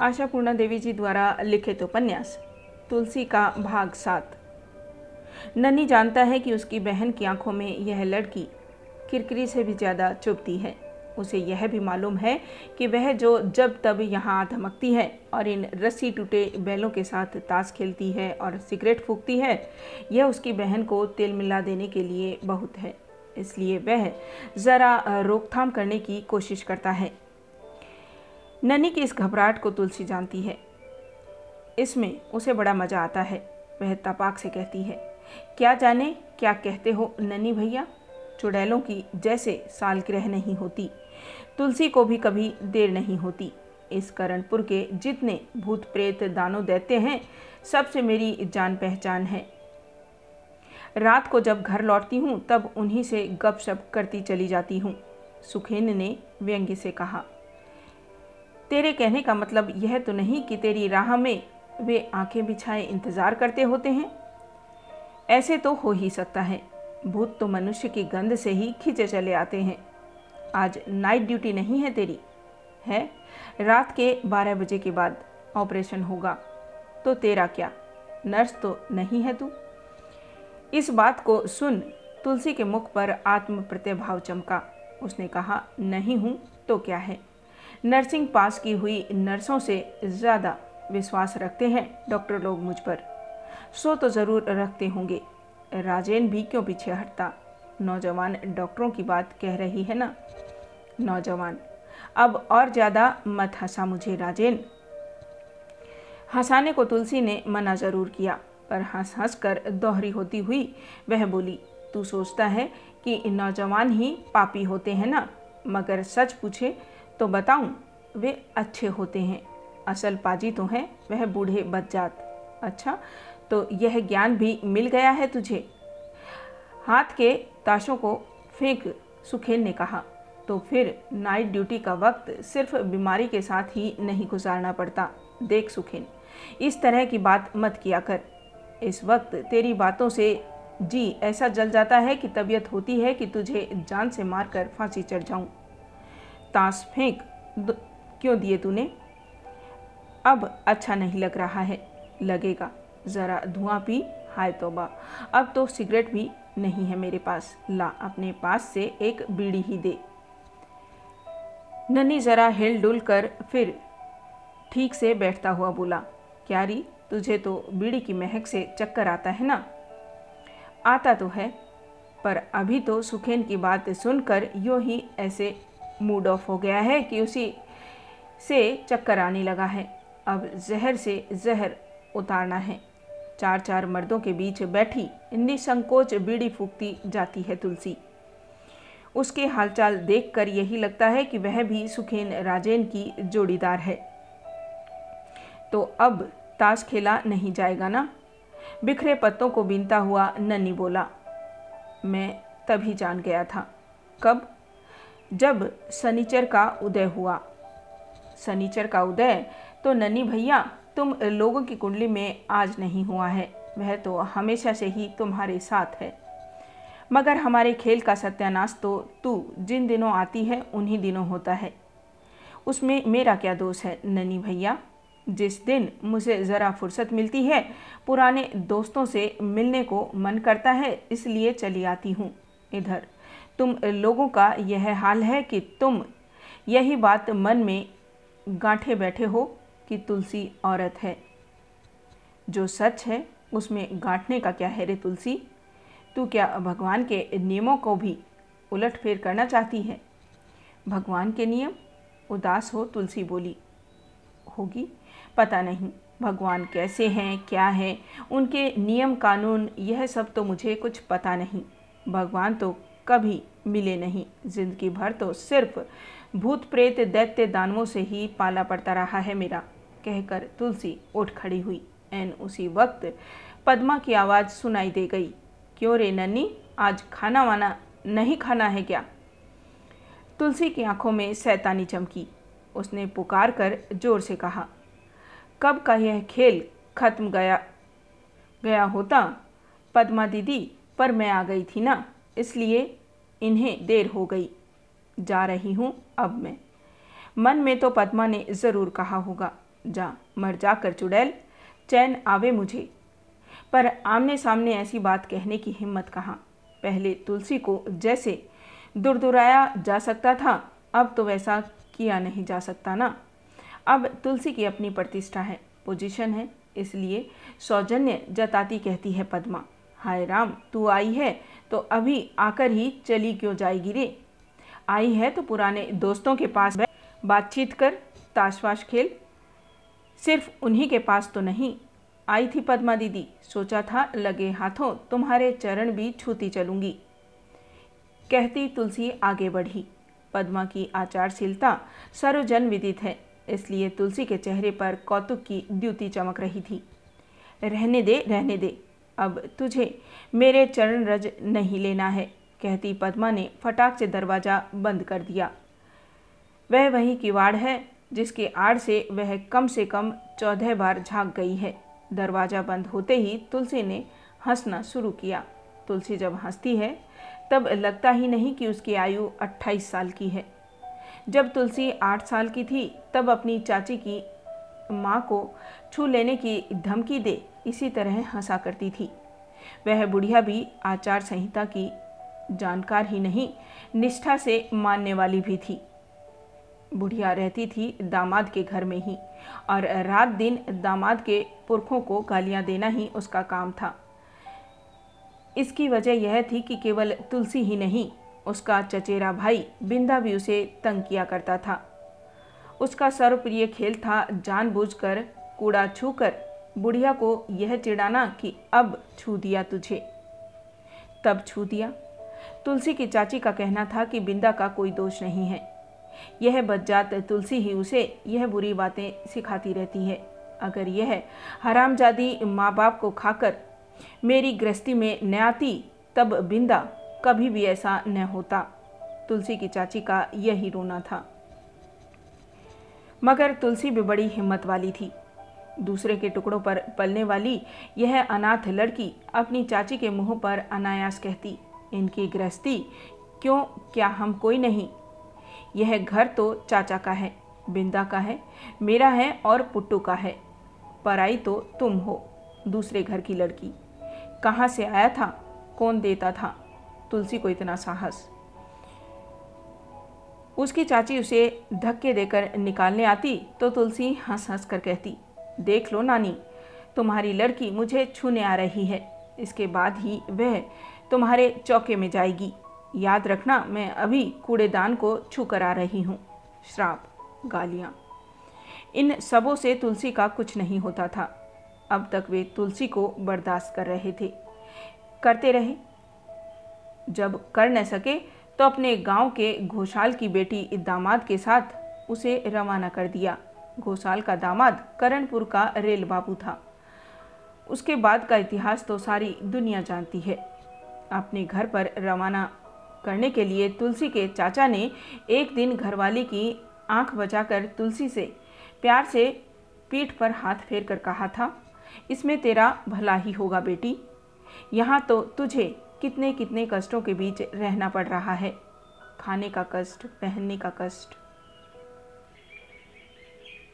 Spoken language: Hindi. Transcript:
आशापूर्णा देवी जी द्वारा लिखित उपन्यास, तुलसी का भाग सात। नन्नी जानता है कि उसकी बहन की आँखों में यह लड़की किरकिरी से भी ज़्यादा चुभती है। उसे यह भी मालूम है कि वह जो जब तब यहाँ धमकती है और इन रस्सी टूटे बैलों के साथ ताश खेलती है और सिगरेट फूकती है, यह उसकी बहन को तेल मिला देने के लिए बहुत है। इसलिए वह ज़रा रोकथाम करने की कोशिश करता है। ननी की इस घबराहट को तुलसी जानती है। इसमें उसे बड़ा मज़ा आता है। वह तपाक से कहती है, क्या जाने, क्या कहते हो ननी भैया? चुड़ैलों की जैसे सालगिरह नहीं होती। तुलसी को भी कभी देर नहीं होती। इस करणपुर के जितने भूत प्रेत दानों देते हैं, सबसे मेरी जान पहचान है। रात को जब घर लौटती हूँ, तब उन्हीं से गपशप करती चली जाती हूँ। सुखेन ने व्यंग्य से कहा। तेरे कहने का मतलब यह तो नहीं कि तेरी राह में वे आँखें बिछाए इंतज़ार करते होते हैं। ऐसे तो हो ही सकता है। भूत तो मनुष्य की गंध से ही खींचे चले आते हैं। आज नाइट ड्यूटी नहीं है तेरी, है? रात के बारह बजे के बाद ऑपरेशन होगा। तो तेरा क्या? नर्स तो नहीं है तू? इस बात को सुन तुलसी के मुख पर आत्म प्रतिभाव चमका। उसने कहा, नहीं हूँ तो क्या है? नर्सिंग पास की हुई नर्सों से ज़्यादा विश्वास रखते हैं डॉक्टर लोग मुझ पर। सो तो ज़रूर रखते होंगे। राजेन भी क्यों पीछे हटता? नौजवान डॉक्टरों की बात कह रही है ना? नौजवान, अब और ज़्यादा मत हंसा मुझे राजेन। हंसाने को तुलसी ने मना ज़रूर किया, पर हंस हंस कर दोहरी होती हुई वह बोली, तू सोचता है कि नौजवान ही पापी होते हैं ना? मगर सच पूछे तो बताऊँ, वे अच्छे होते हैं। असल पाजी तो हैं, वह बूढ़े बच्चात अच्छा तो यह ज्ञान भी मिल गया है तुझे? हाथ के ताशों को फेंक सुखेल ने कहा। तो फिर नाइट ड्यूटी का वक्त सिर्फ़ बीमारी के साथ ही नहीं गुजारना पड़ता। देख सुखेन इस तरह की बात मत किया कर। इस वक्त तेरी बातों से जी ऐसा जल जाता है कि तबीयत होती है कि तुझे जान से मारकर फांसी चढ़ जाऊँ। ताश फेंक क्यों दिए तूने? अब अच्छा नहीं लग रहा है। लगेगा। ज़रा धुआँ पी। हाय तोबा। अब तो सिगरेट भी नहीं है मेरे पास। ला अपने पास से एक बीड़ी ही दे। नन्ही ज़रा हिल डुल कर फिर ठीक से बैठता हुआ बोला, क्यारी, तुझे तो बीड़ी की महक से चक्कर आता है ना? आता तो है, पर अभी तो सुखेन की बात सुनकर यूँ ही ऐसे मूड ऑफ़ हो गया है कि उसी से चक्कर आने लगा है। अब जहर से जहर उतारना है। चार चार मर्दों के बीच बैठी निसंकोच बीड़ी फूकती जाती है तुलसी। उसके हालचाल देखकर यही लगता है कि वह भी सुखेन राजेन की जोड़ीदार है। तो अब ताश खेला नहीं जाएगा ना? बिखरे पत्तों को बीनता हुआ नन्नी बोला, मैं तभी जान गया था। कब जब सनीचर का उदय हुआ। सनीचर का उदय? तो नन्नी भैया, तुम लोगों की कुंडली में आज नहीं हुआ है। वह तो हमेशा से ही तुम्हारे साथ है। मगर हमारे खेल का सत्यानाश तो तू जिन दिनों आती है, उन्हीं दिनों होता है। उसमें मेरा क्या दोष है नन्नी भैया? जिस दिन मुझे ज़रा फुर्सत मिलती है, पुराने दोस्तों से मिलने को मन करता है, इसलिए चली आती हूँ। इधर। तुम लोगों का यह हाल है कि तुम यही बात मन में गांठे बैठे हो कि तुलसी औरत है। जो सच है, उसमें गांठने का क्या है रे तुलसी? तू क्या भगवान के नियमों को भी उलट फेर करना चाहती है? भगवान के नियम? उदास हो तुलसी बोली। होगी? पता नहीं। भगवान कैसे हैं, क्या हैं? उनके नियम कानून, यह सब तो मुझे कुछ पता नहीं। भगवान तो कभी मिले नहीं। ज़िंदगी भर तो सिर्फ़ भूत प्रेत दैत्य दानवों से ही पाला पड़ता रहा है मेरा, कहकर तुलसी उठ खड़ी हुई। एन उसी वक्त पद्मा की आवाज़ सुनाई दे गई। क्यों रे नन्नी आज खाना वाना नहीं खाना है क्या? तुलसी की आँखों में सैतानी चमकी। उसने पुकार कर ज़ोर से कहा, कब का यह खेल खत्म गया गया होता? पद्मा दीदी, पर मैं आ गई थी ना, इसलिए इन्हें देर हो गई। जा रही हूँ अब मैं। मन में तो पद्मा ने ज़रूर कहा होगा, जा, मर जा कर चुड़ैल, चैन आवे मुझे। पर आमने सामने ऐसी बात कहने की हिम्मत कहाँ? पहले तुलसी को जैसे दुरदुराया जा सकता था, अब तो वैसा किया नहीं जा सकता ना। अब तुलसी की अपनी प्रतिष्ठा है, पोजीशन है, इसलिए सौजन्य जताती कहती है पद्मा। हाय राम, तू आई है? तो अभी आकर ही चली क्यों जाएगी रे? आई है तो पुराने दोस्तों के पास बातचीत कर, ताशवाश खेल। सिर्फ़ उन्हीं के पास तो नहीं, आई थी पद्मा दीदी। सोचा था लगे हाथों तुम्हारे चरण भी छूती चलूँगी। कहती तुलसी आगे बढ़ी। पद्मा की आचारशीलता सर्वजन विदित है, इसलिए तुलसी के चेहरे पर कौतुक की द्युति चमक रही थी। रहने दे रहने दे। अब तुझे मेरे चरण रज नहीं लेना है, कहती पद्मा ने फटाक से दरवाज़ा बंद कर दिया। वह वही किवाड़ है, जिसके आड़ से वह कम से कम चौदह बार झाँक गई है। दरवाज़ा बंद होते ही तुलसी ने हंसना शुरू किया। तुलसी जब हंसती है, तब लगता ही नहीं कि उसकी आयु 28 साल की है। जब तुलसी आठ साल की थी, तब अपनी चाची की माँ को छू लेने की धमकी दे, इसी तरह हंसा करती थी। वह बुढ़िया भी आचार संहिता की जानकार ही नहीं, निष्ठा से मानने वाली भी थी। बुढ़िया रहती थी दामाद के घर में ही, और रात दिन दामाद के पुरखों को गालियाँ देना ही उसका काम था। इसकी वजह यह थी कि केवल तुलसी ही नहीं, उसका चचेरा भाई बिंदा भी उसे तंग किया करता था। उसका सर्वप्रिय खेल था जानबूझकर, कूड़ा छूकर। बुढ़िया को यह चिढ़ाना कि अब छू दिया तुझे। तब छू दिया। तुलसी की चाची का कहना था कि बिंदा का कोई दोष नहीं है। यह बदजात तुलसी ही उसे यह बुरी बातें सिखाती रहती है। अगर यह हरामजादी माँ बाप को खाकर मेरी गृहस्थी में न आती, तब बिंदा कभी भी ऐसा न होता। तुलसी की चाची का यही रोना था। मगर तुलसी भी बड़ी हिम्मत वाली थी। दूसरे के टुकड़ों पर पलने वाली यह अनाथ लड़की अपनी चाची के मुँह पर अनायास कहती, इनकी गृहस्थी क्यों, क्या हम कोई नहीं? यह घर तो चाचा का है, बिंदा का है, मेरा है और पुट्टू का है। पराई तो तुम हो, दूसरे घर की लड़की। कहाँ से आया था, कौन देता था? तुलसी को इतना साहस उसकी चाची उसे धक्के देकर निकालने आती तो तुलसी हंस हंस कर कहती, देख लो नानी, तुम्हारी लड़की मुझे छूने आ रही है। इसके बाद ही वह तुम्हारे चौके में जाएगी। याद रखना, मैं अभी कूड़ेदान को छू कर आ रही हूँ श्राप, गालियाँ। इन सबों से तुलसी का कुछ नहीं होता था। अब तक वे तुलसी को बर्दाश्त कर रहे थे। करते रहे। जब कर न सके तो अपने गाँव के घोषाल की बेटी दामाद के साथ उसे रवाना कर दिया। घोषाल का दामाद करणपुर का रेल बाबू था। उसके बाद का इतिहास तो सारी दुनिया जानती है। अपने घर पर रवाना करने के लिए तुलसी के चाचा ने एक दिन घरवाली की आँख बचाकर तुलसी से प्यार से पीठ पर हाथ फेर कर कहा था, इसमें तेरा भला ही होगा बेटी। यहाँ तो तुझे कितने कितने कष्टों के बीच रहना पड़ रहा है। खाने का कष्ट, पहनने का कष्ट